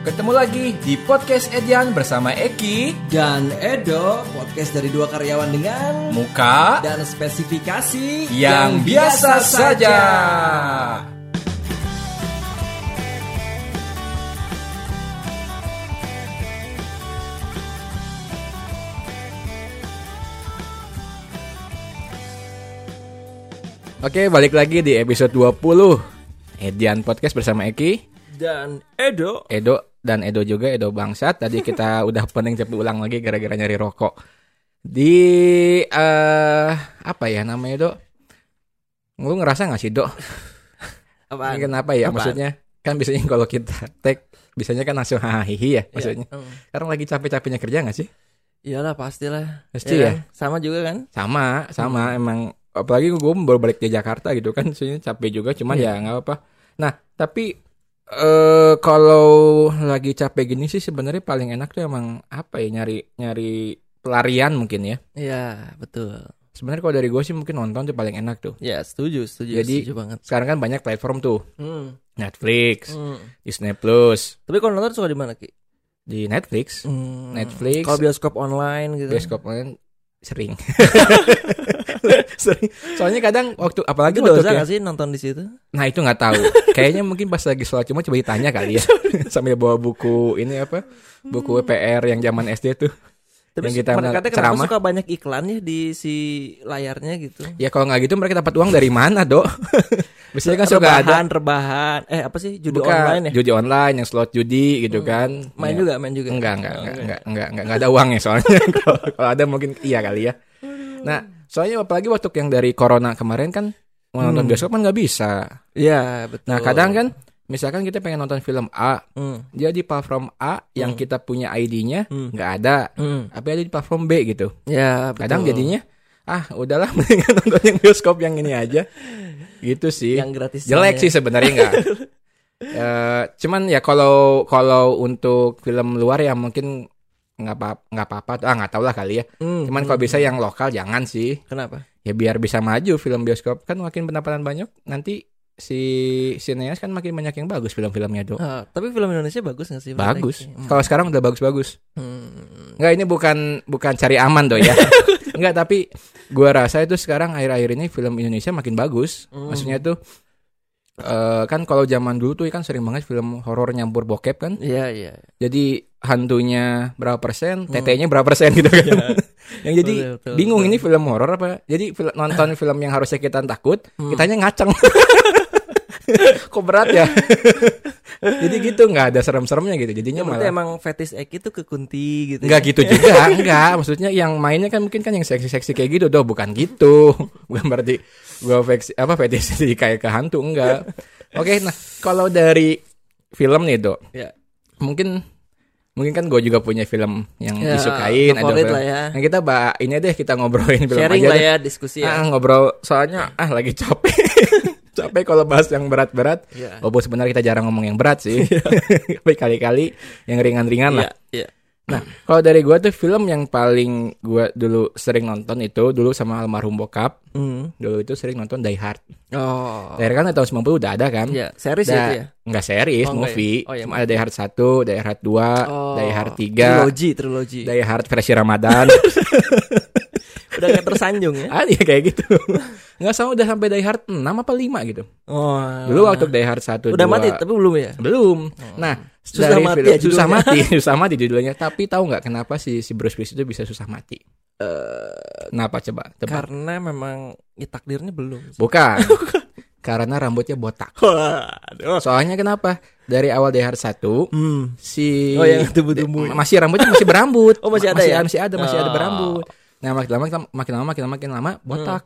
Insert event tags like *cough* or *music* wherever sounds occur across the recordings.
Ketemu lagi di podcast Edian bersama Eki, dan Edo, podcast dari dua karyawan dengan Muka, dan spesifikasi yang biasa saja. Oke, balik lagi di episode 20 Edian Podcast bersama Eki, dan Edo. Edo dan Edo juga Edo Bangsat. Tadi kita *laughs* udah pening tapi ulang lagi gara-gara nyari rokok. Di eh apa ya namanya, Dok? Lu ngerasa gak sih, Dok? Apaan? Kenapa ya Apaan? maksudnya? Kan biasanya kalau kita tag biasanya kan langsung hahihi ya Iya. maksudnya. Hmm. Sekarang lagi capek-capeknya kerja gak sih? Iyalah pastilah. Pasti Iya ya? kan? Sama juga kan? Sama, Hmm. sama emang apalagi gue baru balik ke Jakarta gitu kan, sebenarnya capek juga, cuman Iya. ya nggak apa-apa. Nah, tapi eh kalau lagi capek gini sih sebenarnya paling enak tuh emang apa ya nyari nyari pelarian mungkin ya. Iya, betul. Sebenarnya kalau dari gue sih mungkin nonton tuh paling enak tuh. Ya, setuju, setuju, Jadi- setuju banget. Sekarang kan banyak platform tuh, Hmm. Netflix, Hmm. Disney Plus, Tapi kalau nonton suka di mana, Ki? di Netflix, Hmm. Netflix, Kalau bioskop online gitu. bioskop online sering. *laughs* sering. Soalnya kadang waktu apalagi dosa gak sih nonton di situ? Nah itu nggak tahu. Kayaknya mungkin pas lagi sholat cuma coba ditanya kali ya. *laughs* Sambil bawa buku ini apa? Buku WPR yang zaman SD tuh. Tapi Yang kita mereka kenapa ceramah. suka banyak iklan ya di si layarnya gitu. Ya kalau nggak gitu mereka dapat uang dari mana dok? *laughs* Biasanya kan suka ada rebahan. Eh apa sih judi bukan online ya? judi online yang slot judi gitu kan. Main Ya. juga, main juga. Enggak, enggak, Oh, enggak, enggak, enggak, enggak, enggak ada uangnya soalnya. *laughs* kalau, kalau ada mungkin iya kali ya. Nah, soalnya apalagi waktu yang dari corona kemarin kan mau nonton Hmm. bioskop kan nggak bisa. Iya, betul. Nah, kadang kan misalkan kita pengen nonton film A, Hmm. dia di platform A yang kita punya ID-nya Hmm. nggak ada, Hmm. tapi ada di platform B gitu. Ya, betul. Kadang jadinya ah udahlah *laughs* mendingan nonton yang bioskop yang ini aja. Gitu sih. yang gratis. Jelek sih sebenarnya nggak. *laughs* Eh, cuman ya kalau kalau untuk film luar ya mungkin nggak apa nggak apa-apa ah nggak tahu lah kali ya. Hmm. Cuman kalau bisa yang lokal jangan sih. Kenapa? Ya biar bisa maju film bioskop kan makin pendapatan banyak nanti si sineas kan makin banyak yang bagus film-filmnya dong. Ah, tapi film Indonesia bagus gak sih? Bagus. Hmm. Kalau sekarang udah bagus-bagus. Hmm. Enggak ini bukan bukan cari aman doh ya. *laughs* Enggak tapi gua rasa itu sekarang akhir-akhir ini film Indonesia makin bagus. Hmm. Maksudnya tuh eh kan kalau zaman dulu tuh kan sering banget film horor nyampur bokep kan. Iya, iya. Jadi hantunya berapa persen, tetenya berapa persen gitu kan. *laughs* yang jadi Hmm. Betul, betul, bingung betul. ini film horor apa. Jadi fil- nonton film yang harusnya kita takut, Hmm. kitanya ngaceng. *laughs* *laughs* Kok berat ya? *laughs* jadi gitu nggak ada serem-seremnya gitu. Jadinya Ya, malah emang fetish Eki itu ke kunti gitu. Enggak ya? gitu juga, *laughs* enggak. Maksudnya yang mainnya kan mungkin kan yang seksi-seksi kayak gitu, doh, bukan gitu. Bukan berarti gua fetish apa fetish jadi kayak ke hantu enggak. Oke, nah kalau dari film nih, Dok. Ya. Mungkin mungkin kan gue juga punya film yang Ya, disukain ada film. lah ya. Nah, kita bah ini deh kita ngobrolin film Sharing aja lah deh. ya, diskusi Ah, ya. ngobrol soalnya ah lagi capek. Capek kalau bahas yang berat-berat. Iya. Walaupun sebenarnya kita jarang ngomong yang berat sih. *laughs* Tapi kali-kali yang ringan-ringan lah. Iya, iya. Nah, kalau dari gua tuh film yang paling gua dulu sering nonton itu dulu sama almarhum bokap. Hmm. Dulu itu sering nonton Die Hard. Oh. Die Hard kan tahun 90 udah ada kan? Iya, series Da- ya itu ya. Enggak series, Oh, enggak movie. ya? Oh, iya, Cuma ada Die Hard 1, Die Hard 2, Oh. Die Hard 3, Trilogi, trilogi. Die Hard versi Ramadan. *laughs* Udah kayak tersanjung ya. ah, iya kayak gitu. *laughs* Enggak sama udah sampai Die Hard 6 apa 5 gitu. Oh. Dulu waktu Die Hard 1 udah 2, mati tapi belum ya? belum. Nah, Susah dari mati film- ya susah mati, *laughs* susah mati judulnya. Tapi tahu nggak kenapa si si Bruce Willis itu bisa susah mati? Kenapa coba? Tebak. Karena memang ya, takdirnya belum. *laughs* Bukan. Karena rambutnya botak. Waduh. Soalnya kenapa? Dari awal Die Hard 1 Hmm. si Oh, yang tumbuh-tumbuh. masih rambutnya masih berambut. Oh, masih ada masih, ya? Masih ada, masih ada Oh. berambut. Nah, makin lama makin lama makin lama makin lama botak.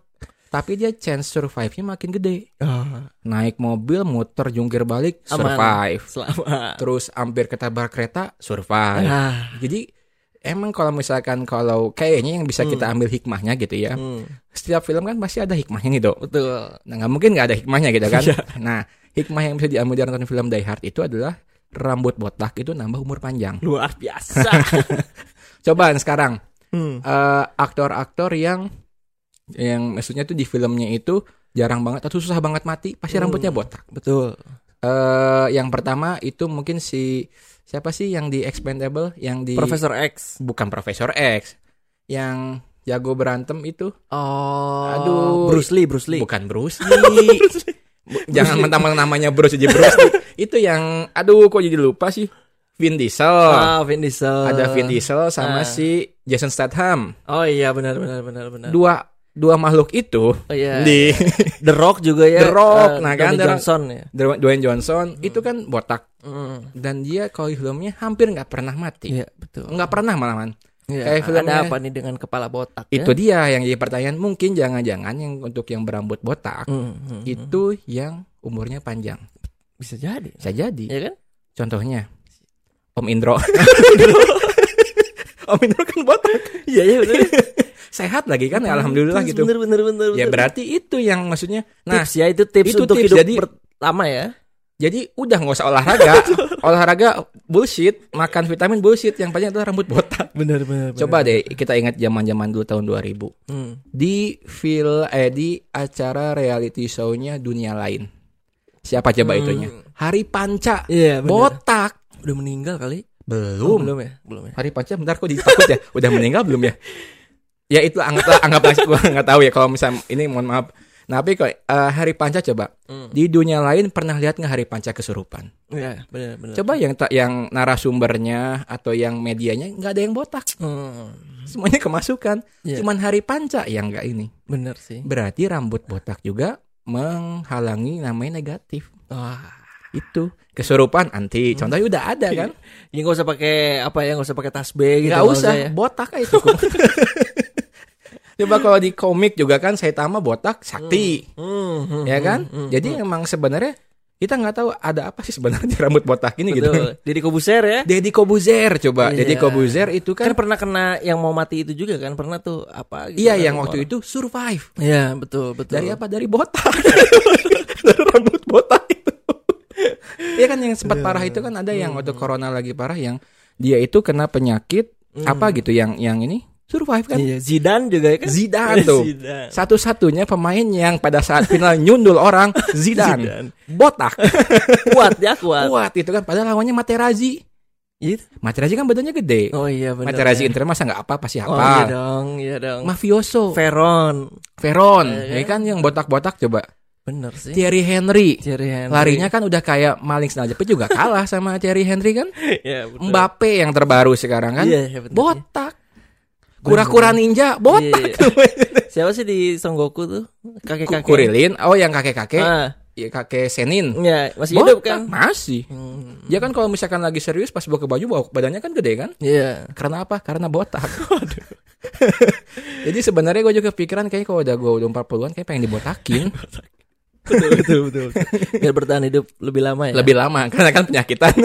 Tapi dia chance survive-nya makin gede. Ah, Naik mobil, muter, jungkir balik, aman. survive. Selamat. Terus hampir ketabrak kereta, survive. Ah. Jadi emang kalau misalkan kalau kayaknya yang bisa kita ambil hikmahnya gitu ya. Hmm. Setiap film kan pasti ada hikmahnya nih, Dok. Betul. Nah, nggak mungkin nggak ada hikmahnya gitu kan. Iya. nah, hikmah yang bisa diambil dari nonton film Die Hard itu adalah rambut botak itu nambah umur panjang. Luar biasa. *laughs* Coba sekarang hmm. eh, aktor-aktor yang yang maksudnya tuh di filmnya itu jarang banget atau susah banget mati, pasti Hmm. rambutnya botak. Betul. eh yang pertama itu mungkin si siapa sih yang di Expendable yang di Profesor X. bukan Profesor X yang jago berantem itu Oh. Aduh. Bruce Lee, Bruce Lee. bukan Bruce *laughs* Lee. Jangan mentang-mentang namanya Bruce jadi Bruce Lee. Itu yang aduh kok jadi lupa sih. Vin Diesel. Ah, Vin Diesel. Ada Vin Diesel sama Ah. si Jason Statham. Oh iya benar benar benar benar. Dua dua makhluk itu Oh iya. di *laughs* The Rock juga ya. The Rock, eh, nah kan, Dwayne The Rock. Johnson ya. Dwayne Johnson itu kan botak Mm. dan dia kalau filmnya hampir nggak pernah mati. Iya, betul. Nggak pernah malahan. Iya, Kayak filmnya- ada apa nih dengan kepala botak Itu ya? dia yang jadi pertanyaan. Mungkin jangan-jangan yang untuk yang berambut botak Mm, mm, mm. itu yang umurnya panjang. bisa jadi. Bisa jadi. Ya kan? Contohnya Om Indro. *laughs* Om Indro kan botak. Iya, iya benar. *laughs* Sehat lagi kan alhamdulillah Terus gitu. Bener bener bener. Ya bener. berarti itu yang maksudnya. Nah, tips ya itu tips itu untuk tips, hidup jadi- pertama ya. jadi udah nggak usah olahraga. *laughs* olahraga bullshit, makan vitamin bullshit. Yang paling adalah rambut botak. Bener bener. Coba deh kita ingat zaman-zaman dulu tahun 2000. Hmm. Di fil eh di acara reality show-nya dunia lain. Siapa coba Hmm. itunya? Hari Panca. Iya bener. Botak. Udah meninggal kali? Belum. Oh, belum ya? Belum ya? Hari Panca bentar kok ditakut ya? Udah meninggal belum ya? Ya itu anggaplah anggaplah gua nggak tahu ya kalau misal ini mohon maaf. Nah, tapi kok eh, Hari Panca coba Hmm. di dunia lain pernah lihat nggak Hari Panca kesurupan? Iya bener bener. Coba yang ta- yang narasumbernya atau yang medianya nggak ada yang botak, Hmm. semuanya kemasukan. Iya. Cuman Hari Panca yang nggak ini. Bener sih. Berarti rambut botak juga menghalangi namanya negatif. Wah. Itu kesurupan anti. Contohnya udah ada kan? Ya nggak usah pakai apa ya? Nggak usah pakai tasbih gitu. Nggak usah, ya. botak aja cukup. *laughs* Coba kalau di komik juga kan Saitama botak sakti, Hmm, hmm, ya kan? hmm, hmm, Jadi emang sebenarnya kita nggak tahu ada apa sih sebenarnya di rambut botak ini gitu. Betul. Deddy Kobuser ya. Deddy Kobuzer coba, Iya. Deddy Kobuzer itu Kan kan, pernah kena yang mau mati itu juga kan? Pernah tuh apa gitu. iya kan, yang orang. waktu itu survive Iya, betul, betul. dari apa? Dari botak, *laughs* dari rambut botak. *laughs* Iya kan yang sempat parah itu kan ada yang waktu corona lagi parah yang dia itu kena penyakit apa gitu yang yang ini survive kan? Iya, Zidane juga ya kan? Zidane tuh. *laughs* Zidane. Satu-satunya pemain yang pada saat final nyundul orang *laughs* Zidane. Zidane. Botak. Kuat ya, kuat. Kuat itu kan padahal lawannya Materazzi. Gitu. Materazzi kan badannya gede. Oh iya benar. Materazzi ya. Inter masa nggak apa pasti Oh apa. iya dong, iya dong. Mafioso. Veron. Veron. Iya Ya kan yang botak-botak coba. Bener sih. Thierry Henry. Thierry Henry. Larinya kan udah kayak maling sendal jepit juga kalah sama Thierry Henry kan. *laughs* Iya, betul. Mbappe yang terbaru sekarang kan. Iya, iya, bener, botak. Kura-kura ninja botak. Iya. *laughs* Siapa sih di Son Goku tuh? Kakek-kakek. Kurilin. Oh yang kakek-kakek. Ah, Ya kakek Senin. iya, masih hidup Botak, kan? Masih. Hmm. Dia kan kalau misalkan lagi serius pas buka baju bawa badannya kan gede kan? Iya. Karena apa? Karena botak. *laughs* Jadi sebenarnya gue juga pikiran kayak kalau udah gue udah 40-an kayak pengen dibotakin betul, *laughs* betul, betul. Biar bertahan hidup lebih lama ya. lebih lama karena kan penyakitan. *laughs*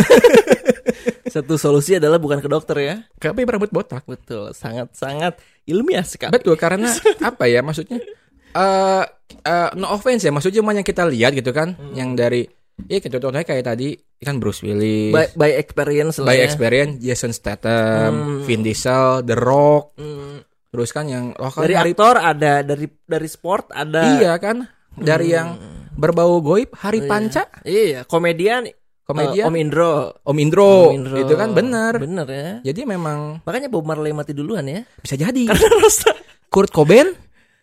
Satu solusi adalah bukan ke dokter ya. Tapi berambut botak. Betul, sangat-sangat ilmiah sekali. Betul karena *laughs* apa ya maksudnya? Eh eh, no offense ya, maksudnya cuma yang kita lihat gitu kan, yang dari ya gitu contohnya kayak tadi kan Bruce Willis, By, by experience lah by ya. experience Jason Statham, Hmm. Vin Diesel, The Rock, Hmm. terus kan yang lokal Dari hari aktor ada, dari dari sport ada. iya kan dari yang berbau goib Hari Iya. Panca Iya, komedian, komedian eh, Om Indro. Om Indro, Om Indro. itu kan benar. Bener ya. Jadi memang Makanya Bob Marley mati duluan ya. bisa jadi. *laughs* Kurt Cobain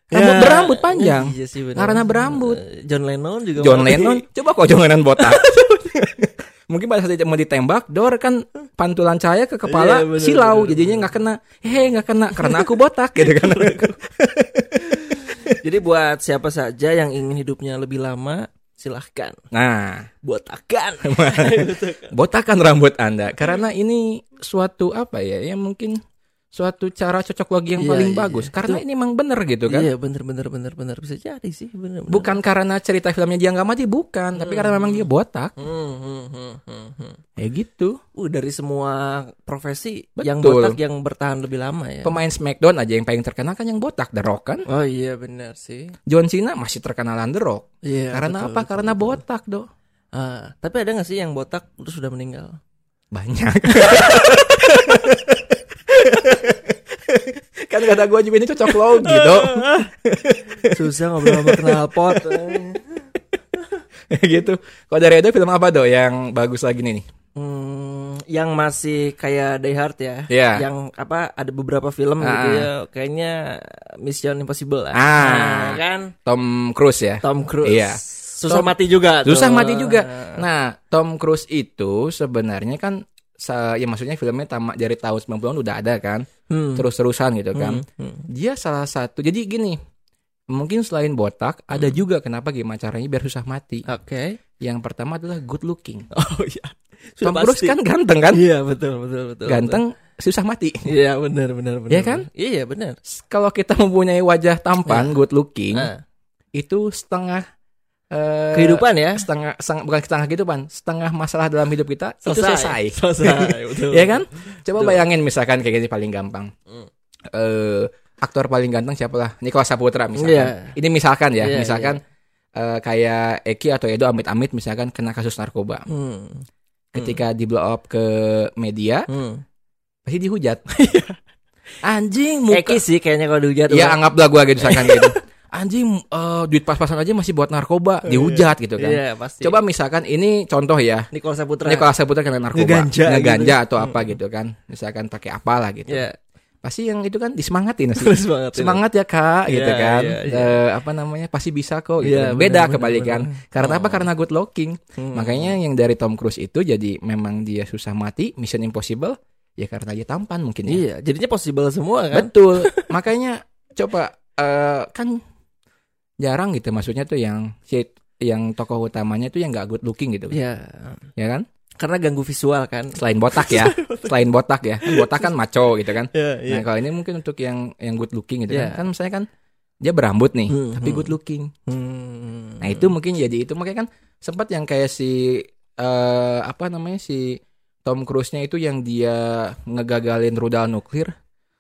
rambut Ya, berambut panjang. Iya sih bener. Karena berambut. Eh, John Lennon juga. John mati. Lennon, coba kok John Lennon botak. *laughs* Mungkin pada saat dia mau ditembak, dor kan pantulan cahaya ke kepala Iya, bener, silau, bener, jadinya nggak kena. Hehe, nggak kena karena aku botak gitu kan. *laughs* Jadi buat siapa saja yang ingin hidupnya lebih lama, silahkan nah, botakan. *laughs* botakan rambut Anda karena ini suatu apa ya? Ya mungkin suatu cara cocok logi yang Iya, paling iya, bagus iya. karena ini memang bener gitu kan. Iya bener bener bener bener bisa jadi sih bener. bener. Bukan karena cerita filmnya dia nggak mati, bukan. Tapi karena memang dia botak. Hmm, hmm, hmm, hmm, hmm. Ya gitu. Uh dari semua profesi yang Betul. botak yang bertahan lebih lama ya. Pemain Smackdown aja yang paling terkenal kan yang botak, The Rock kan. Oh iya benar sih. John Cena masih terkenalan The Rock. Iya. karena betul, apa? betul, karena betul. botak, Do. Ah, tapi ada nggak sih yang botak terus sudah meninggal? Banyak. *laughs* kan kata gue juga ini cocok logi, Do. *laughs* Susah ngobrol sama knalpot. *laughs* gitu. Kalau dari Edo film apa do yang bagus lagi nih? Hmm, yang masih kayak Die Hard ya. Iya. Yang apa ada beberapa film Ah. gitu ya. Kayaknya Mission Impossible lah. Ah. Nah, kan Tom Cruise ya. Tom Cruise. Iya. Susah Tom- mati juga tuh. Susah mati juga. Nah, Tom Cruise itu sebenarnya kan ya maksudnya filmnya tamat dari tahun 90-an udah ada kan. Hmm. Terus-terusan gitu kan. Hmm, hmm. Dia salah satu. Jadi gini, mungkin selain botak ada Hmm. juga kenapa gimana caranya biar susah mati. Oke. Yang pertama adalah good looking. *laughs* Oh iya. Tom Sudah Cruise pasti. kan ganteng kan? Iya, betul betul betul. Ganteng susah mati. betul. Iya, benar benar benar. Iya kan? Iya, benar. Kalau kita mempunyai wajah tampan, good looking, Nah, itu setengah eh, kehidupan ya. setengah, setengah bukan setengah kehidupan, setengah masalah dalam hidup kita itu selesai. Selesai, *laughs* *laughs* betul. ya kan? Coba Betul. bayangin misalkan kayak gini paling gampang. Hmm. Eh aktor paling ganteng siapa lah? Nicholas Saputra misalkan. Iya. Ini misalkan ya, Iya, misalkan eh, kayak Eki atau Edo amit-amit misalkan kena kasus narkoba. Hmm. Ketika di blow up ke media, Hmm. pasti dihujat. *laughs* Anjing muka. Eki sih kayaknya kalau dihujat. Ya anggaplah gua gitu misalkan gitu. Anjing eh, duit pas-pasan aja masih buat narkoba, dihujat gitu kan. Iya, pasti. Coba misalkan ini contoh ya. Nicholas Saputra. Ini kalau Saputra kena narkoba, Ngeganja ngeganja gitu. atau apa gitu kan. Misalkan pakai apalah gitu. Iya. Pasti yang itu kan disemangatin sih. *laughs* Itu. Semangat ya kak, Iya, gitu kan. iya, iya. Eh, apa namanya pasti bisa kok. Gitu. Iya, Beda benar, kebalikan. Karena apa? Oh. Karena good looking. Hmm. Makanya yang dari Tom Cruise itu jadi memang dia susah mati, Mission Impossible. Ya karena dia tampan mungkin ya. Iya, jadinya possible semua kan? Betul. Makanya coba eh, kan jarang gitu maksudnya tuh yang si yang tokoh utamanya itu yang gak good looking gitu. Iya. Ya kan? Karena ganggu visual kan. Selain botak ya. *laughs* Selain botak ya. Kan botak kan maco gitu kan. Iya, Nah, kalau ini mungkin untuk yang yang good looking gitu Iya. kan. Kan misalnya kan dia berambut nih, Hmm, tapi hmm. good looking. Hmm. Nah, itu mungkin jadi itu makanya kan sempat yang kayak si eh apa namanya si Tom Cruise-nya itu yang dia ngegagalin rudal nuklir.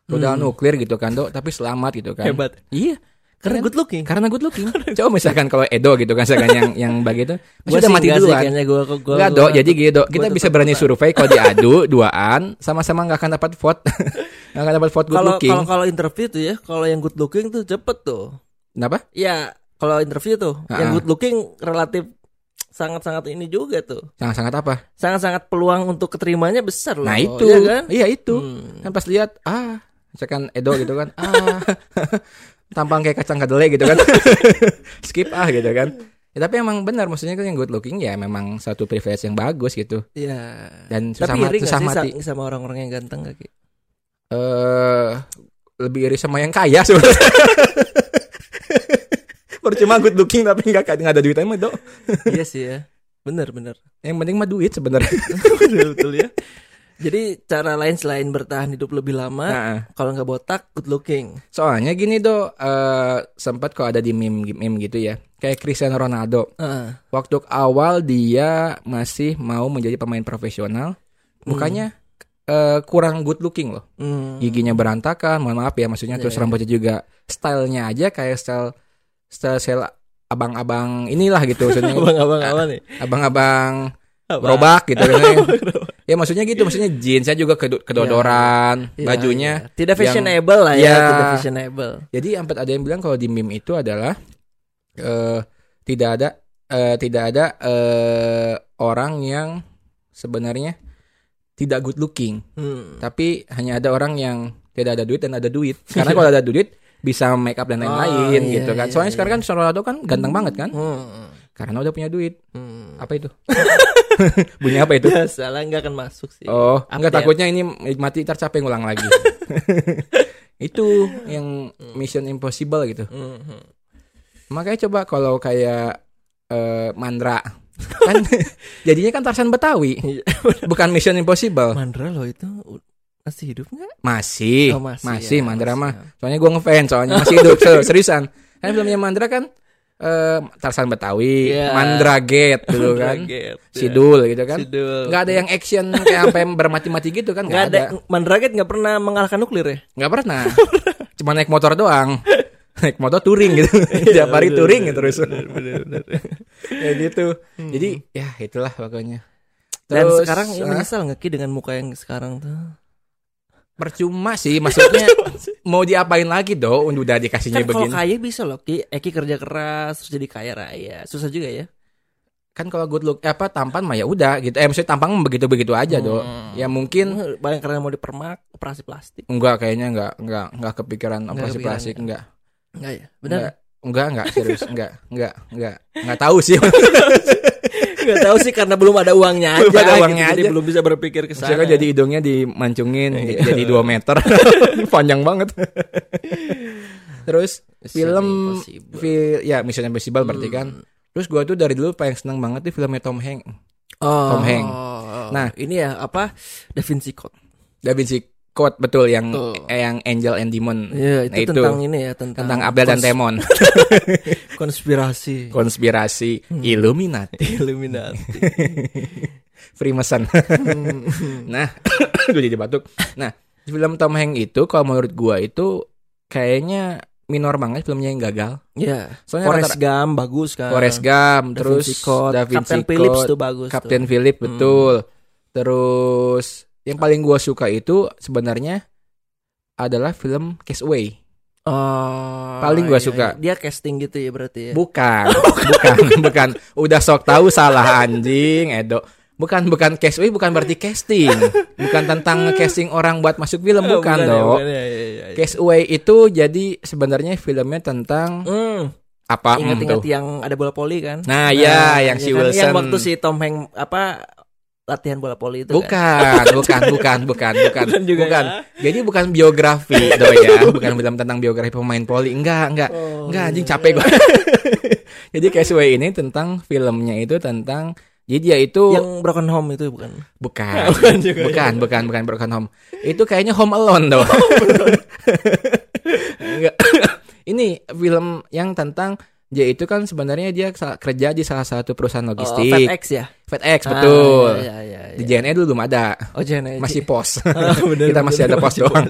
Rudal Hmm. nuklir gitu kan, Dok, tapi selamat gitu kan. Hebat. Iya, Karena Kan? good looking. karena good looking. *laughs* Coba misalkan kalau Edo gitu kan misalkan yang yang begitu, *laughs* Gua masih udah mati sih duluan. kayaknya gua gua, gua Enggak, Dok. Jadi gitu. Kita gua bisa berani survei kalau diadu duaan sama-sama nggak akan dapat vote. *laughs* Nggak akan dapat vote good kalau looking. kalau kalau interview tuh ya, kalau yang good looking tuh cepet tuh. Kenapa? Ya, kalau interview tuh, Ah. yang good looking relatif sangat-sangat ini juga tuh. Sangat-sangat apa? Sangat-sangat peluang untuk keterimanya besar loh. Nah, itu. Iya kan? Iya, itu. Hmm. Kan pas lihat ah, misalkan Edo gitu kan. Ah. Tampang kayak kacang kedelai gitu kan. *laughs* Skip ah gitu kan. Ya, tapi emang benar maksudnya kan yang good looking ya memang satu privilege yang bagus gitu. Iya. Dan susah, Tapi iri susah sih mati. sa- sama orang-orang yang ganteng gak Ki? eh lebih iri sama yang kaya sebenarnya. *laughs* Percuma good looking tapi nggak nggak ada duitnya mah dok. iya sih ya. Bener bener. Yang penting mah duit sebenarnya. *laughs* betul betul ya. Jadi cara lain selain bertahan hidup lebih lama, Nah, kalau nggak botak, good looking. soalnya gini dok, eh sempat kok ada di meme meme gitu ya, kayak Cristiano Ronaldo. Ah, Waktu awal dia masih mau menjadi pemain profesional, bukannya eh, kurang good looking loh. hmm. Giginya berantakan, mohon maaf ya maksudnya Iya, terus iya. rambutnya juga stylenya aja kayak style style, style abang-abang inilah gitu maksudnya. *laughs* Abang-abang apa nih? abang-abang Apa? gerobak gitu *laughs* kan. ya maksudnya gitu, maksudnya jeansnya juga kedo- kedodoran, Iya, bajunya. iya. tidak yang- fashionable lah ya, Iya. tidak fashionable. Jadi sempat ada yang bilang kalau di meme itu adalah eh tidak ada eh, tidak ada eh, orang yang sebenarnya tidak good looking, Hmm. tapi hanya ada orang yang tidak ada duit dan ada duit. *laughs* Karena kalau ada duit bisa make up dan lain-lain Oh, iya, gitu kan. iya, Soalnya iya. sekarang kan Ronaldo kan ganteng banget kan? Hmm. Karena udah punya duit. Hmm. Apa itu? *laughs* *laughs* Bunyi apa itu? Ya, salah nggak akan masuk sih. Oh, enggak Update. takutnya ini mati ntar capek ngulang lagi. *laughs* itu yang Mission Impossible gitu. Hmm, hmm. Makanya coba kalau kayak eh, Mandra kan *laughs* jadinya kan Tarsan Betawi, Iya. bukan Mission Impossible. Mandra lo itu masih hidup nggak? Masih, Oh, masih, masih ya, Mandra masih mah. ya. Soalnya gue ngefans, soalnya masih hidup Se- seriusan. Kan filmnya Mandra kan eh, Tarsan Betawi, Iya. Mandra Gate dulu kan, Mandraget, ya. Sidul gitu kan. Sidul. Nggak ada yang action kayak sampai bermati-mati gitu kan? Nggak ada. Mandraget nggak pernah mengalahkan nuklir ya? Nggak pernah. Cuma naik motor doang. *laughs* naik motor touring gitu. *laughs* Tiap hari bener, touring bener, terus. bener, bener, bener. *laughs* ya gitu. Jadi ya itulah pokoknya. Dan Terus, sekarang ya, menyesal nggak Ki dengan muka yang sekarang tuh? Percuma sih maksudnya *laughs* mau diapain lagi do udah dikasihnya Kan kalau begini. kaya bisa loh Ki. Eki kerja keras terus jadi kaya raya. Susah juga ya. kan kalau good look apa tampan mah ya udah gitu. Eh maksudnya tampang begitu begitu aja do. Hmm. Ya mungkin Paling karena mau dipermak operasi plastik. enggak kayaknya enggak enggak enggak kepikiran operasi kepikiran, plastik ya. enggak. Enggak ya? Enggak, Benar. enggak enggak serius enggak enggak enggak enggak tahu sih. *laughs* Enggak tahu sih karena belum ada uangnya aja. Belum ada uangnya Jadi aja. belum bisa berpikir ke sana. Misalkan jadi hidungnya dimancungin Iya. jadi 2 meter. *laughs* Panjang banget. Terus film Impossible. fi- ya Mission Impossible berarti kan. Hmm. Terus gua tuh dari dulu paling seneng banget tuh filmnya Tom Hanks. Oh. Tom Hanks. Nah, Nah. ini ya apa? Da Vinci Code. Da Vinci Code betul yang Betul. eh, yang Angel and Demon. Iya, itu, Nah, itu. tentang ini ya, tentang Tentang Abel dan Temon. *laughs* *laughs* konspirasi. Konspirasi Hmm. Illuminati. *laughs* Illuminati. Freemason. nah, *coughs* gue jadi batuk. Nah, film Tom Hanks itu kalau menurut gua itu kayaknya minor banget filmnya yang gagal. Iya. Soalnya Forrest Gump bagus kan. Forrest Gump, Da terus Vinci Code. Da Vinci Captain Phillips tuh bagus. Captain tuh. Philip Hmm. betul. Terus yang paling gua suka itu sebenarnya adalah film Castaway. Oh. Paling gua iya, suka. iya. Dia casting gitu ya berarti ya. Bukan, *laughs* bukan, bukan. Udah sok tahu salah anjing, Edo. Bukan, bukan Castaway, bukan berarti casting. Bukan tentang casting orang buat masuk film, bukan, ya, dong. bukan, ya, ya, ya, ya. Castaway itu jadi sebenarnya filmnya tentang Hmm, apa? ingat-ingat yang ada bola poli kan? Nah, ya, yang si kan? Wilson. Yang waktu si Tom Hanks apa latihan bola poli itu kan? Bukan, bukan, bukan, bukan, *laughs* bukan, Bukan juga bukan. ya? Jadi bukan biografi, *laughs* do ya, bukan film tentang biografi pemain poli. Enggak, enggak, Oh, enggak. Anjing iya. capek gue. *laughs* jadi Castaway ini tentang filmnya itu tentang jadi dia itu Yang Broken Home itu bukan? bukan, Bukan juga, bukan, bukan, bukan Broken Home. Itu kayaknya Home Alone. Enggak. *coughs* ini film yang tentang dia itu kan sebenarnya dia kerja di salah satu perusahaan Oh, logistik. FedEx ya? FedEx betul. Ah, iya, iya, iya. Di JNE dulu belum ada. Oh, JNE. Masih pos. Ah, *laughs* bener, *laughs* Kita masih bener, ada pos doang.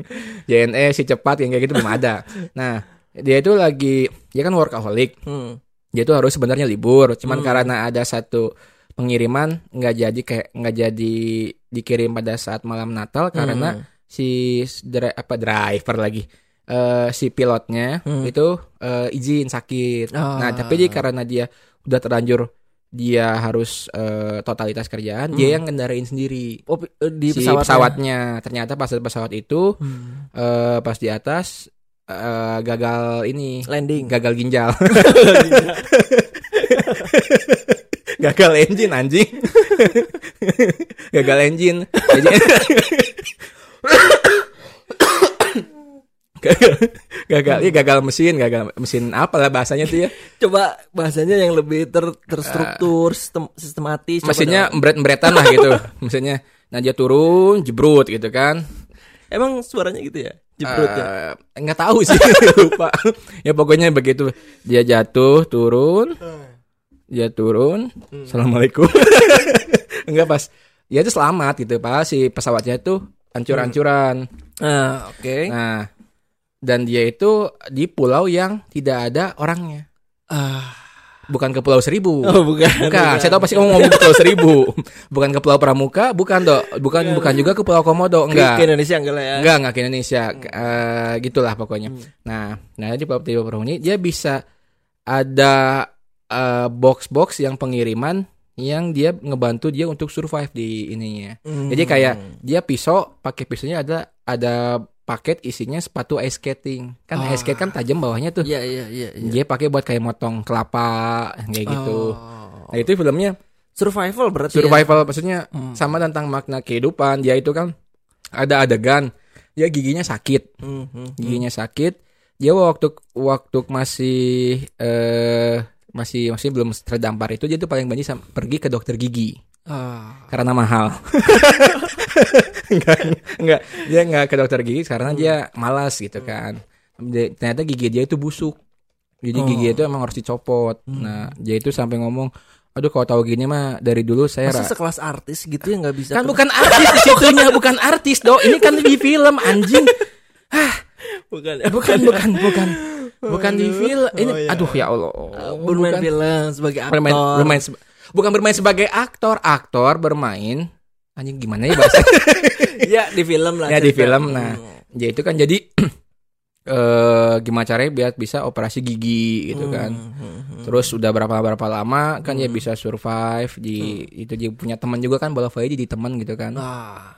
*laughs* JNE si cepat yang kayak gitu belum ada. Nah, dia itu lagi dia kan workaholic. Hmm. Dia itu harus sebenarnya libur, cuman Hmm. karena ada satu pengiriman nggak jadi kayak nggak jadi dikirim pada saat malam Natal karena Hmm. si dri- apa driver lagi eh si pilotnya Hmm. itu eh, izin sakit. Ah. Nah, tapi dia karena dia udah terlanjur dia harus eh, totalitas kerjaan, dia Hmm. yang ngendarain sendiri Oh, eh, di si pesawatnya. pesawatnya. Ternyata pas di pesawat itu Hmm. eh, pas di atas eh, gagal ini, Landing. gagal ginjal. gagal engine anjing. gagal engine. Gagal, gagal, iya, gagal mesin, gagal mesin apa lah bahasanya tuh ya. Coba bahasanya yang lebih ter terstruktur, sistem, sistematis. Mesinnya dong. embret-embretan lah gitu. *laughs* Mesinnya. Nah dia turun, jebrut gitu kan. Emang suaranya gitu ya? Jebrut ya? Eh, nggak tahu sih *laughs* lupa ya pokoknya begitu dia jatuh turun dia turun assalamualaikum *laughs* enggak pas ya itu selamat gitu pas si pesawatnya itu hancur-hancuran Ah, oke. nah dan dia itu di pulau yang tidak ada orangnya Ah. bukan ke pulau seribu Oh, bukan. Bukan, saya tahu pasti kamu ngomong ke Pulau Seribu. Bukan ke Pulau Pramuka, bukan dok. Bukan, bukan juga ke Pulau Komodo, enggak. ke Indonesia enggak lah ya? Enggak, enggak ke Indonesia. Eh, gitulah pokoknya. Hmm. Nah, nah di Pulau Perahu ini dia bisa ada eh, box-box yang pengiriman yang dia ngebantu dia untuk survive di ininya. Hmm. Jadi kayak dia pisau, pakai pisaunya ada ada paket isinya sepatu ice skating. Kan Ah. ice skate kan tajam bawahnya tuh. Iya, iya, iya. iya. Dia pakai buat kayak motong kelapa kayak gitu. Oh. Nah, itu filmnya Survival berarti ya? survival maksudnya Hmm. sama tentang makna kehidupan. Dia itu kan ada adegan dia giginya sakit. Hmm, hmm, hmm. giginya sakit dia waktu waktu masih eh masih masih belum terdampar itu dia tuh paling banyak pergi ke dokter gigi Ah. karena mahal *laughs* enggak enggak. Dia enggak ke dokter gigi karena dia malas gitu kan. Dia- ternyata gigi dia itu busuk. Jadi Oh. gigi itu emang harus dicopot. Nah dia itu sampai ngomong aduh kalau tahu gini mah dari dulu saya Masa sekelas artis gitu ya nggak bisa kan bukan artis situnya bukan artis dong ini kan di film anjing. Bukan. Bukan bukan bukan. Bukan di film ini Oh, iya. aduh ya allah. Bermain bukan, film sebagai aktor. bermain, bermain seba- bukan bermain sebagai aktor. Aktor bermain anjing gimana ya bahasa *laughs* ya di film lah ya di film nah Hmm. dia itu kan jadi *clears throat* eh gimana caranya biar bisa operasi gigi gitu kan. Hmm, hmm, hmm. Terus udah berapa berapa lama kan dia bisa survive di itu dia punya teman juga kan bola jadi teman gitu kan. Ah.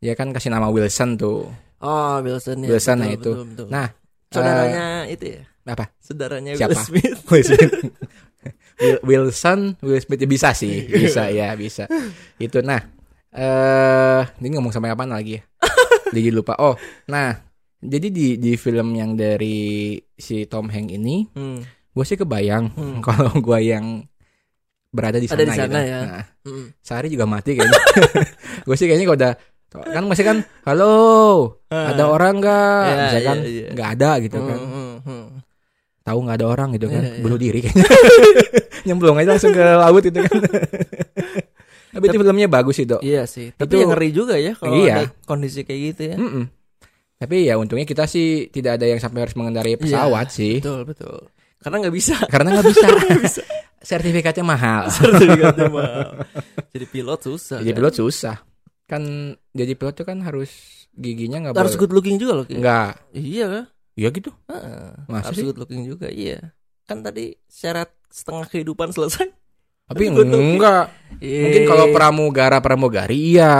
Dia kan kasih nama Wilson tuh. Oh, Wilson ya. Wilson nah betul, itu. betul, betul. Nah, saudaranya itu ya. apa? Saudaranya Siapa? Will Smith. *laughs* Will Smith. *laughs* Will- Wilson, Will Smith ya bisa sih, bisa ya, bisa. Itu nah, eh ini ngomong sampai kapan lagi ya? *laughs* Jadi lupa. Oh, nah, jadi di di film yang dari si Tom Hanks ini, Hmm. gue sih kebayang Hmm. *laughs* kalau gue yang berada di sana, Ada di sana gitu. ya. Nah, Hmm. sehari juga mati kayaknya. *laughs* gue sih kayaknya kalau udah kan masih kan halo ada orang nggak Ya, misalkan ya, ya. nggak ada gitu kan Hmm, hmm, hmm. tahu nggak ada orang gitu kan Iya, iya. bunuh diri kayaknya nyemplung aja langsung ke laut itu kan tapi itu filmnya bagus sih dok Iya sih. Tapi Itu- yang ngeri juga ya kalau Iya. ada kondisi kayak gitu ya. Mm-mm. tapi ya untungnya kita sih tidak ada yang sampai harus mengendarai pesawat sih Betul, betul. Karena nggak bisa. *laughs* *laughs* karena nggak bisa sertifikatnya mahal *laughs* Sertifikatnya mahal. Jadi pilot susah. jadi kan? pilot susah kan jadi pilot tuh kan harus giginya nggak harus boleh good looking juga loh. Nggak Iya kan? iya gitu Heeh. Masa harus sih? good looking juga. Iya. Kan tadi syarat setengah kehidupan selesai. Tapi enggak mungkin Eh, kalau pramugara pramugari iya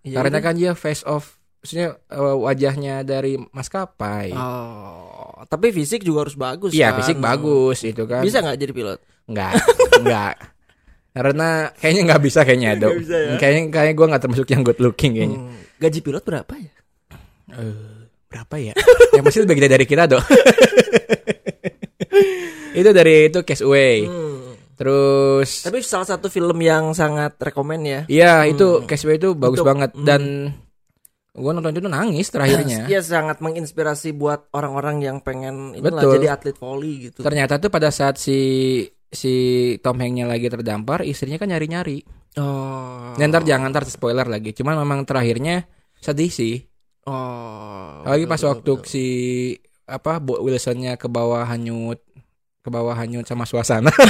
Iya, karena kan dia face off maksudnya eh, wajahnya dari maskapai Oh, tapi fisik juga harus bagus. iya kan? fisik bagus itu kan Bisa nggak jadi pilot? Enggak, enggak. Karena kayaknya nggak bisa kayaknya, Dok. Bisa ya? Kayaknya kayaknya gue nggak termasuk yang good looking kayaknya. Hmm. Gaji pilot berapa ya? Eh, berapa ya? yang pasti lebih gede dari kita, Dok. *laughs* itu dari itu Castaway. Hmm. Terus Tapi salah satu film yang sangat rekomen ya. iya, itu Hmm. Castaway itu bagus banget hmm. dan gue nonton itu nangis terakhirnya. Iya sangat menginspirasi buat orang-orang yang pengen inilah Betul. jadi atlet volley gitu. Ternyata tuh pada saat si si Tom Hanks-nya lagi terdampar, istrinya kan nyari-nyari. Oh. Nah, ntar jangan ntar spoiler lagi. Cuman memang terakhirnya sedih sih. Oh. Lagi pas betul, waktu betul. si apa Bo Wilsonnya ke bawah hanyut ke bawah hanyut sama suasana. *laughs*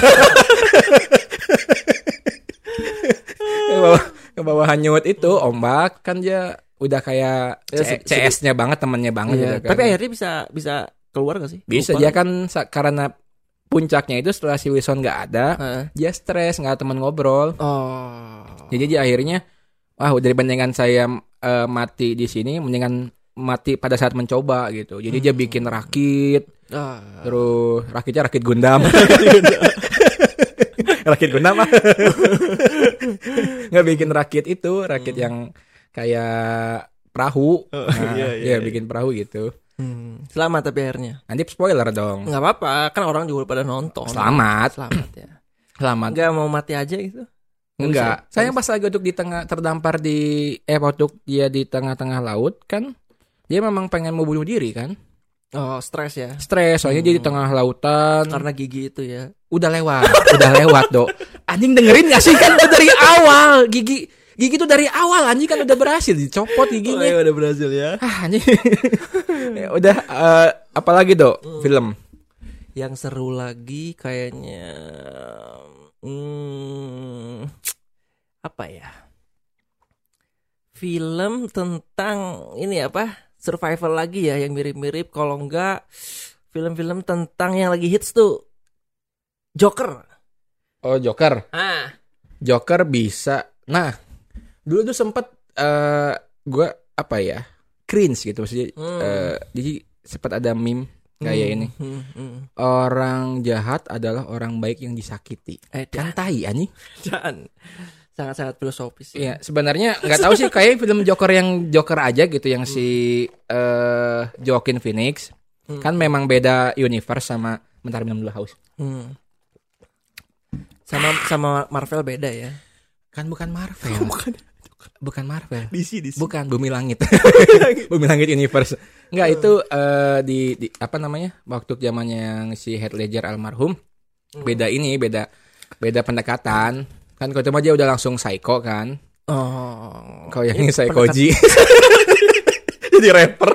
ke bawah ke bawah hanyut itu ombak kan dia udah kayak Ya, C- CS-nya banget temennya banget Iya, gitu kan. Tapi akhirnya bisa bisa keluar gak sih? bisa Lupa. dia kan karena puncaknya itu setelah si Wilson nggak ada Heeh. dia stres nggak ada teman ngobrol Oh. jadi dia akhirnya wah dari bandingan saya eh, mati di sini mendingan mati pada saat mencoba gitu jadi dia Hmm. bikin rakit Ah. Terus rakitnya rakit Gundam. *laughs* rakit Gundam ah. *laughs* Nggak bikin rakit itu, rakit yang kayak perahu. Oh, Nah, iya, ya iya, bikin perahu gitu. Hmm. Selamat tapi akhirnya. Nanti spoiler dong. Nggak apa-apa, kan orang juga pada nonton. Selamat, Selamat ya. *clears throat* selamat. Nggak mau mati aja gitu. Enggak. Saya pas lagi untuk di tengah terdampar di eh untuk dia di tengah-tengah laut kan dia memang pengen mau bunuh diri kan. Oh, stres ya. Stres soalnya dia di tengah lautan. Karena gigi itu ya. udah lewat, udah lewat, Dok. Anjing dengerin gak sih kan dari awal. Gigi gigi tuh dari awal anjing kan udah berhasil dicopot Oh, giginya. iya, udah berhasil ya. Ah, anjing. Ya udah eh, apalagi, Dok? Film. Yang seru lagi kayaknya hmm, apa ya? Film tentang ini apa? Survival lagi ya yang mirip-mirip kalau enggak film-film tentang yang lagi hits tuh Joker. Oh, Joker. Ah, Joker bisa. Nah, dulu tuh sempet eh gua apa ya? cringe gitu maksudnya. Hmm. eh, jadi sempat ada meme kayak Hmm, ini. hmm, hmm. Orang jahat adalah orang baik yang disakiti. Eh, Kan tai anjing. *laughs* dan sangat-sangat filosofis. ya. Iya, sebenarnya nggak tahu sih kayak film Joker yang Joker aja gitu yang si eh Joaquin Phoenix. Hmm. Kan memang beda universe sama bentar minum dulu haus. Hmm. Sama sama Marvel beda ya. Kan bukan Marvel. *laughs* Bukan. Bukan Marvel. DC DC. Bukan *laughs* Bumi Langit. Bumi Langit Universe. Enggak itu eh, di, di apa namanya? Waktu zamannya yang si Heath Ledger almarhum. Beda ini, beda beda pendekatan. Kan mah dia udah langsung psycho kan. Oh. Kalau yang ini Psychoji. *laughs* Jadi rapper.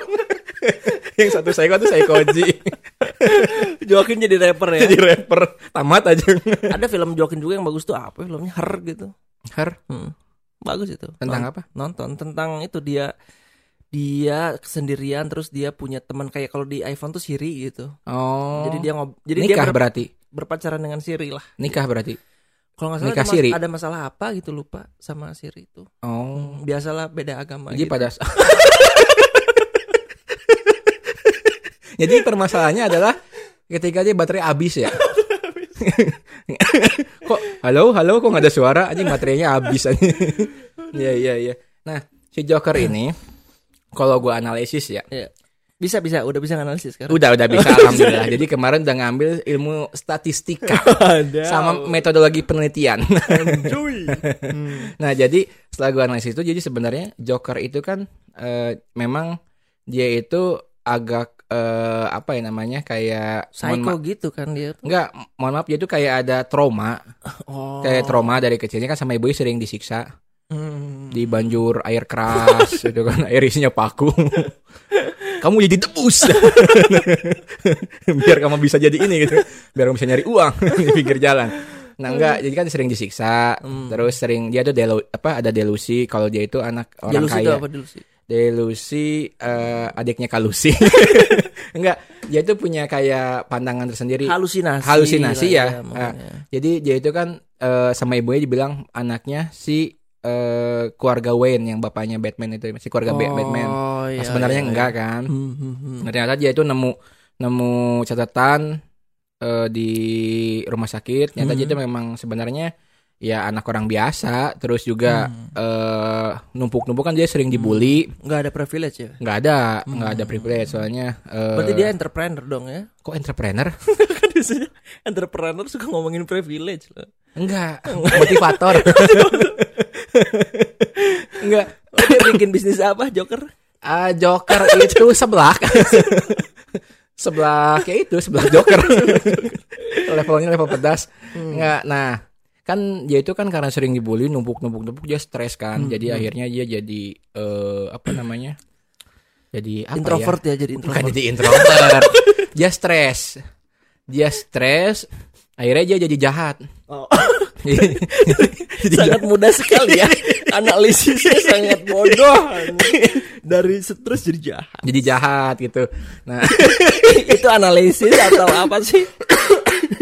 *laughs* yang satu Psycho tuh Psychoji. *laughs* Joaquin jadi rapper ya. Jadi rapper. Tamat aja. Ada film Joaquin juga yang bagus tuh apa ya filmnya Her gitu. Her Hmm. Bagus itu. tentang Non- apa? Nonton tentang itu dia dia sendirian terus dia punya teman kayak kalau di iPhone tuh Siri gitu. Oh. Jadi dia ngob jadi dia nikah ber- berarti. berpacaran dengan Siri lah. Nikah berarti. Kalau nggak salah Nikah ada, mas- Siri. ada masalah apa gitu lupa sama Siri itu. Oh. Biasalah beda agama Jadi gitu. pada *laughs* Jadi permasalahannya adalah ketika dia baterai habis ya. *laughs* kok halo halo kok nggak ada suara anjing baterainya habis anjing. *laughs* Iya iya iya. Nah, si Joker ini kalau gua analisis ya. Iya. Bisa bisa udah bisa analisis sekarang. Udah udah bisa *laughs* alhamdulillah. Jadi kemarin udah ngambil ilmu statistika *laughs* sama metodologi penelitian. *laughs* Nah, jadi setelah gue analisis itu, jadi sebenarnya Joker itu kan eh, memang dia itu agak eh, apa ya namanya kayak Psycho gitu kan dia tuh. enggak, mohon maaf dia itu kayak ada trauma, Oh. kayak trauma dari kecilnya kan sama ibu sering disiksa, Hmm. di banjur air keras gitu kan, air isinya paku. Kamu jadi debus. *laughs* biar kamu bisa jadi ini gitu. Biar kamu bisa nyari uang *laughs* di pinggir jalan. Nah enggak, jadi kan sering disiksa, Hmm. terus sering dia tuh delu, apa ada delusi kalau dia itu anak orang Delusi itu kaya. apa delusi? Delusi eh, adiknya Kalusi. *laughs* enggak, dia itu punya kayak pandangan tersendiri. Halusinasi. Halusinasi lah ya. namanya. Jadi dia itu kan eh, sama ibunya dibilang anaknya si eh, keluarga Wayne yang bapaknya Batman itu, si keluarga Ba- Batman. Oh, Nah, iya, sebenarnya iya, enggak iya. kan. Hmm, hmm, hmm. Nah, ternyata dia itu nemu nemu catatan eh, di rumah sakit. Ternyata Hmm. dia itu memang sebenarnya ya anak orang biasa. Terus juga Hmm. eh, numpuk-numpuk kan dia sering dibully. Nggak ada privilege ya. Nggak ada, nggak ada privilege soalnya. eh, Berarti dia entrepreneur dong ya. kok entrepreneur? *laughs* Kan biasanya entrepreneur suka ngomongin privilege loh. Enggak, *laughs* motivator. *laughs* Enggak. Dia bikin bisnis apa Joker? Ah, Joker itu sebelah. sebelah kayak itu, sebelah Joker. *laughs* Levelnya level pedas. Enggak. Nah, kan dia itu kan karena sering dibully numpuk-numpuk-numpuk dia stres kan. Jadi akhirnya dia jadi eh apa namanya? Jadi apa introvert ya? ya, jadi Bukan introvert. jadi introvert. *laughs* dia stres. Dia stres. Akhirnya dia jadi jahat. Oh. *laughs* jadi sangat mudah sekali ya. Analisisnya sangat bodoh. Dari stres jadi jahat. jadi jahat gitu. Nah, *laughs* Itu analisis atau apa sih?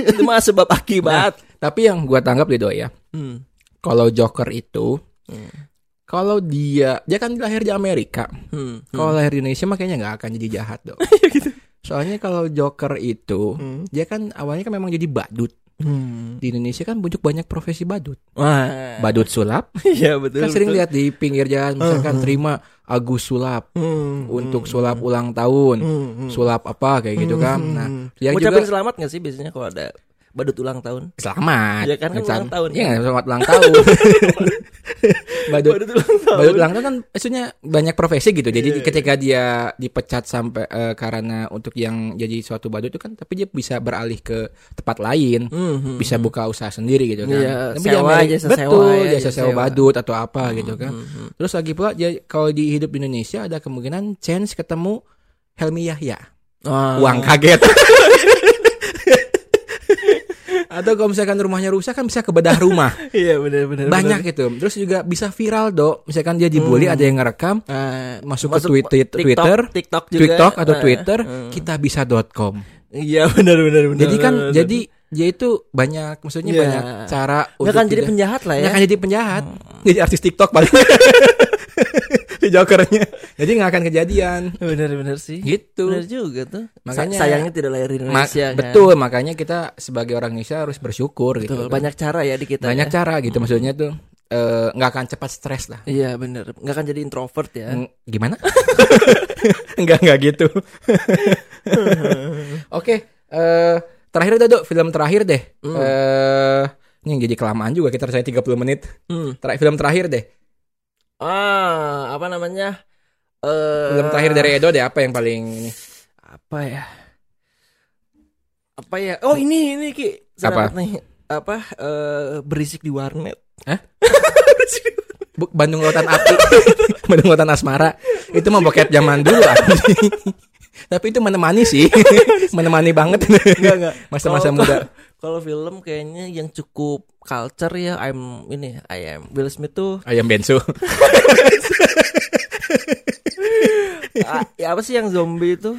Itu mah sebab akibat. tapi yang gua tanggap gitu ya. Hmm. Kalau Joker itu Hmm. kalau dia dia kan lahir di Amerika. Hmm. Kalau lahir di Indonesia mah kayaknya nggak akan jadi jahat dong. *laughs* Soalnya kalau Joker itu Hmm. dia kan awalnya kan memang jadi badut. Hmm. Di Indonesia kan banyak banyak profesi badut. Wah. Badut sulap. *laughs* Iya betul. kan sering betul. lihat di pinggir jalan misalkan terima Agus sulap Hmm. untuk sulap ulang tahun. Hmm. Hmm. Sulap apa kayak gitu kan. Nah, dia Ngucapin juga selamat gak sih biasanya kalau ada badut ulang tahun? selamat. Iya kan, kan ulang tahun, Iya, kan? selamat ulang tahun. *laughs* badut Badut ulang tahun. Badut ulang tahun kan maksudnya banyak profesi gitu. Jadi Iya, iya. ketika dia dipecat sampai eh, karena untuk yang jadi suatu badut itu kan tapi dia bisa beralih ke tempat lain, Hmm, hmm. bisa buka usaha sendiri gitu kan. Iya, Tapi sewa di Amerika- aja, sewa betul, ya, jasa jasa sewa sewa. badut atau apa gitu kan. Hmm, hmm. Terus lagi pula dia kalau di hidup di Indonesia ada kemungkinan chance ketemu Helmi Yahya. Wah. Uang kaget. *laughs* Atau kalau misalkan rumahnya rusak kan bisa ke bedah rumah. *laughs* Iya benar benar. Banyak gitu. Terus juga bisa viral, Dok. Misalkan dia dibully ada yang ngerekam, Ah, masuk, masuk ke Twitter, TikTok, Twitter, TikTok juga. TikTok atau Ah, Twitter, ah. kita bisa.com. Iya benar benar benar. Jadi kan benar, jadi dia itu banyak maksudnya Iya. banyak cara nggak kan jadi penjahat lah ya. nggak akan jadi penjahat. Jadi artis TikTok paling. *laughs* *laughs* jokernya. Jadi nggak akan kejadian. Benar sih. Gitu. Benar juga tuh. Makanya- Sa- sayangnya tidak lahir di Ma- Indonesia kan. betul, makanya kita sebagai orang Indonesia harus bersyukur gitu. Betul, kan. banyak cara ya di kita. Banyak ya. cara gitu maksudnya tuh eh, nggak akan cepat stres lah. Iya benar. Nggak akan jadi introvert ya. Gimana? *laughs* Enggak enggak gitu. *laughs* Oke, eh terakhir Dodo, film terakhir deh. Hmm. Eh ini jadi kelamaan juga kita saya 30 menit. Hmm. Ter- film terakhir deh. Ah, apa namanya? Eh Film terakhir dari Edo deh apa yang paling ini? apa ya? Apa ya? Oh, ini ini Ki. Apa? nih. Apa eh, berisik di warnet. *laughs* Bu- Bandung Lautan Api. *laughs* Bandung Lautan Asmara. Itu mah bokep zaman dulu anjing. *laughs* Tapi itu menemani sih. menemani banget. Masa-masa muda. Kalau film kayaknya yang cukup culture ya I'm ini I am Will Smith tuh Ayam bensu. apa sih yang zombie itu?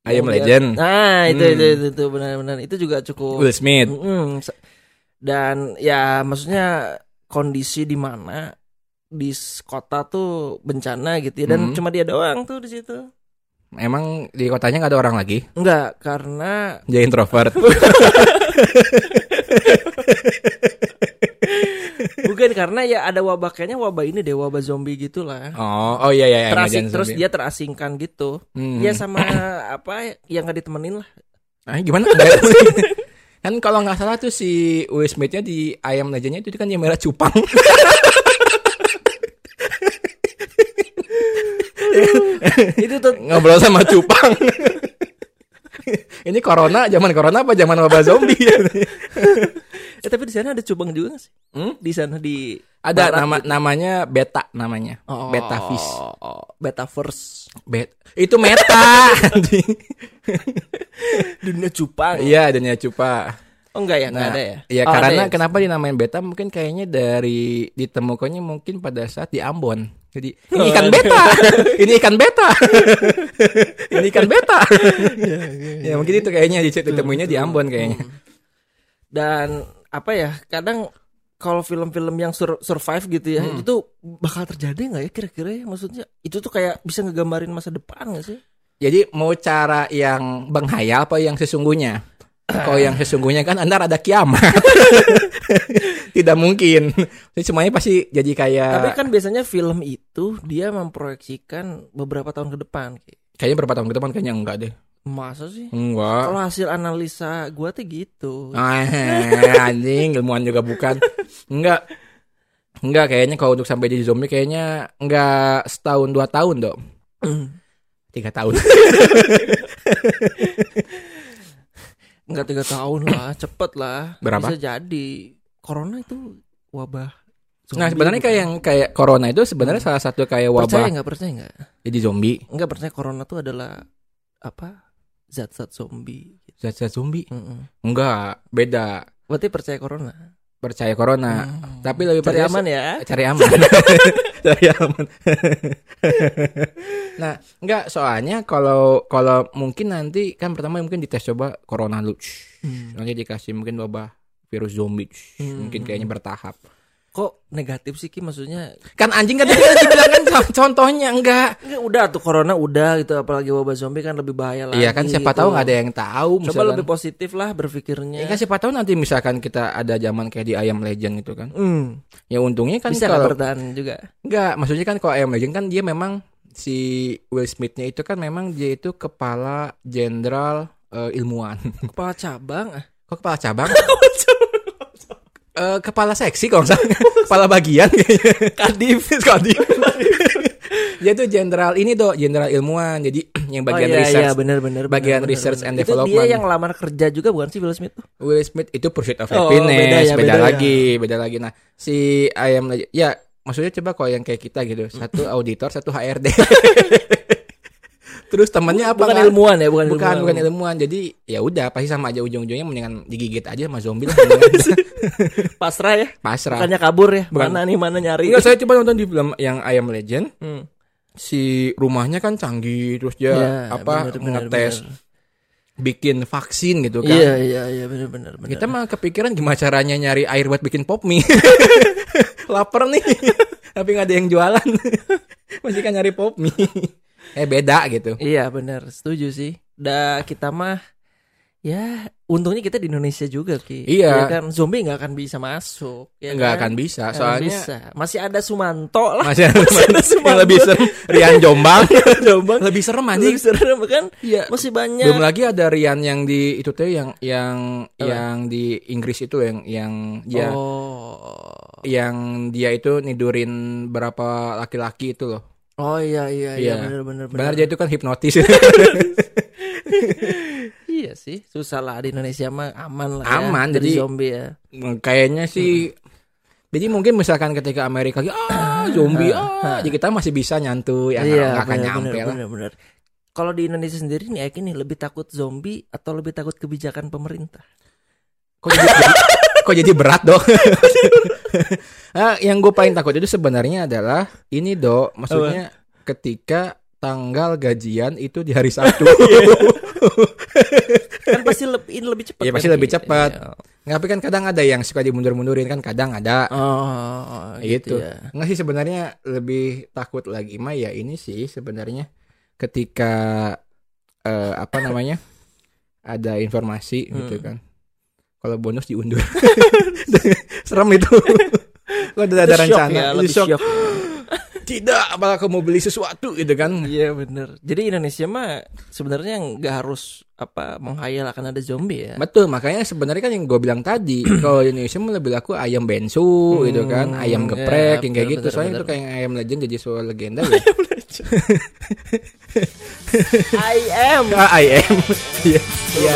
I Am Legend. Nah, itu Hmm. itu itu, itu benar-benar itu juga cukup Will Smith. Se- Dan ya maksudnya kondisi di mana di kota tuh bencana gitu ya dan Hmm. cuma dia doang tuh di situ. Emang di kotanya nggak ada orang lagi? Enggak, karena Dia introvert. *laughs* bukan karena ya ada wabah kayaknya wabah ini deh wabah zombie gitulah. oh, oh iya iya. iya, Terasing, terus Zombie. dia terasingkan gitu. Hmm. Ya sama *clears throat* apa yang gak ditemenin lah. Ah, gimana? *laughs* Kan kalau nggak salah tuh si Will Smith-nya di ayam legendnya itu kan dia merah cupang. *laughs* itu tuh Ngobrol sama cupang. Ini corona, zaman corona apa zaman wabah zombie? eh, tapi di sana ada cubang juga gak sih? Hmm? Di sana di Ada Barat nama gitu. namanya beta namanya. Oh, Beta fish. oh, Betaverse. Bet itu meta. *laughs* Dunia cupang. Iya, dunia cupa. Oh enggak ya, enggak Nah, ada ya. Iya, Oh, karena ya? kenapa dinamain beta mungkin kayaknya dari ditemukannya mungkin pada saat di Ambon. Jadi ini *laughs* Oh, ikan ada. beta. *laughs* ini ikan beta. *laughs* ini ikan beta. ya mungkin itu kayaknya ditemuinya di Ambon kayaknya. Dan apa ya? Kadang kalau film-film yang sur- survive gitu ya, Hmm. itu bakal terjadi nggak ya kira-kira ya? Maksudnya itu tuh kayak bisa ngegambarin masa depan gak sih? Jadi mau cara yang menghayal apa yang sesungguhnya? *clears throat* Kalau yang sesungguhnya kan Anda ada kiamat. *laughs* Tidak mungkin. Jadi semuanya pasti jadi kayak Tapi kan biasanya film itu dia memproyeksikan beberapa tahun ke depan. Kayaknya berapa tahun ke depan kayaknya enggak deh. Masa sih? Enggak. Kalau hasil analisa gua tuh gitu. Ah, *laughs* anjing ilmuwan juga bukan. Enggak. Enggak kayaknya kalau untuk sampai jadi zombie kayaknya enggak setahun dua tahun dong. *clears throat* Tiga tahun. *laughs* Enggak tiga tahun lah, *clears throat* cepet lah. Berapa? Bisa jadi. Corona itu wabah. Nah zombie sebenarnya gitu. kayak yang kayak corona itu sebenarnya salah satu kayak percaya wabah nggak percaya nggak? jadi zombie. Enggak percaya corona tuh adalah apa? Zat-zat zombie. Zat-zat zombie. Mm-mm. Enggak, beda. Berarti percaya corona. Percaya corona. Hmm. Tapi lebih Cari percaya aman ya. *laughs* cari aman *laughs* cari aman *laughs* nah enggak soalnya kalau kalau mungkin nanti kan pertama mungkin dites coba corona dulu Shh. Hmm. nanti dikasih mungkin wabah virus zombie. Hmm. mungkin kayaknya bertahap Kok negatif sih Ki maksudnya? kan anjing kan tadi kan dibilang kan co- *laughs* contohnya enggak Enggak udah tuh corona udah gitu apalagi wabah zombie kan lebih bahaya lagi. iya kan siapa gitu. tahu nggak ada yang tahu Coba misalkan lebih positif lah berpikirnya. Ya kan siapa tahu nanti misalkan kita ada zaman kayak di ayam legend gitu kan Hmm, ya untungnya kan bisa kalau bertahan juga. Enggak, maksudnya kan kalau ayam legend kan dia memang si Will Smith-nya itu kan memang dia itu kepala jenderal eh, ilmuwan. Kepala cabang ah. Kok kepala cabang? *laughs* Eh, kepala seksi kalau nggak salah. *laughs* kepala bagian kayaknya. Kadif, *laughs* Kadif. dia tuh jenderal ini dong, jenderal ilmuwan. Jadi *clears throat* yang bagian oh, iya, research. Iya, bener, bener, bagian bener, research bener. and Itu development. dia yang lamar kerja juga bukan sih Will Smith tuh? Will Smith itu Pursuit of Oh, Happiness, beda beda, ya, beda ya. lagi, beda lagi. Nah, si ayam ya maksudnya coba kalau yang kayak kita gitu, satu *laughs* auditor, satu HRD. Terus temannya apa? bukan kan? ilmuwan ya, bukan, bukan ilmuwan. bukan ilmuwan jadi ya udah pasti sama aja ujung-ujungnya mendingan digigit aja sama zombie lah. *laughs* Pasrah ya. pasrah Bukannya kabur ya. Bukan. Mana nih mana nyari. Enggak saya coba nonton di film yang Ayam Legend Hmm. si rumahnya kan canggih terus dia Ya, apa bener, ngetes bener. bikin vaksin gitu kan Iya iya iya benar benar benar. kita mah kepikiran gimana caranya nyari air buat bikin pop mie *laughs* lapar nih *laughs* tapi nggak ada yang jualan masih kan nyari pop mie eh beda gitu Iya benar, setuju sih. Da kita mah ya untungnya kita di Indonesia juga ki. Iya. Ya kan zombie nggak akan bisa masuk. Ya nggak kan? akan bisa Nggak soalnya bisa. masih ada Sumanto lah. masih ada *laughs* Masih ada yang Sumanto. lebih serem Rian Jombang *laughs* Jombang. lebih serem anjing Lebih serem kan? Iya. Masih banyak. Belum lagi ada Rian yang di itu tuh yang yang Apa? yang di Inggris itu yang yang dia Oh. yang dia itu nidurin berapa laki-laki itu loh. Oh iya iya iya Iya. benar benar Benar dia itu kan hipnotis. *laughs* Iya sih, susah lah di Indonesia mah aman lah Aman, ya, jadi- zombie ya. Kayaknya sih jadi mungkin misalkan ketika Amerika ah *coughs* zombie ah jadi kita masih bisa nyantu ya nggak nggak akan benar, nyampe benar, lah. benar, benar. Kalau di Indonesia sendiri nih yakin nih lebih takut zombie atau lebih takut kebijakan pemerintah? Kok jadi, jadi- kok jadi berat dong? *laughs* ah, yang gue paling takut itu sebenarnya adalah ini dok, maksudnya ketika tanggal gajian itu di hari Sabtu. *laughs* kan pasti lebih ini lebih cepat. Iya, pasti kan? lebih cepat. Iya. Nggak, Tapi kan kadang ada yang suka dimundur-mundurin kan kadang ada. Oh, gitu. gitu ya. Nggak sih sebenarnya lebih takut lagi mah ya ini sih sebenarnya ketika eh, apa namanya? ada informasi gitu Hmm. kan. Kalau bonus diundur. *laughs* Serem itu. Kalau udah ada rencana, ya, itu shock. shock. Tidak, apakah kamu mau beli sesuatu gitu kan? Iya bener. Jadi Indonesia mah sebenarnya nggak harus apa menghayal akan ada zombie ya. Betul, makanya sebenarnya kan yang gue bilang tadi, *clears throat* kalau Indonesia mah lebih laku ayam bensu gitu kan, Hmm, ayam ya, geprek yang kayak bener, gitu. bener, Soalnya bener. itu kayak ayam legend jadi sebuah legenda *laughs* ya. *laughs* I am. ah, I am. Iya. Iya.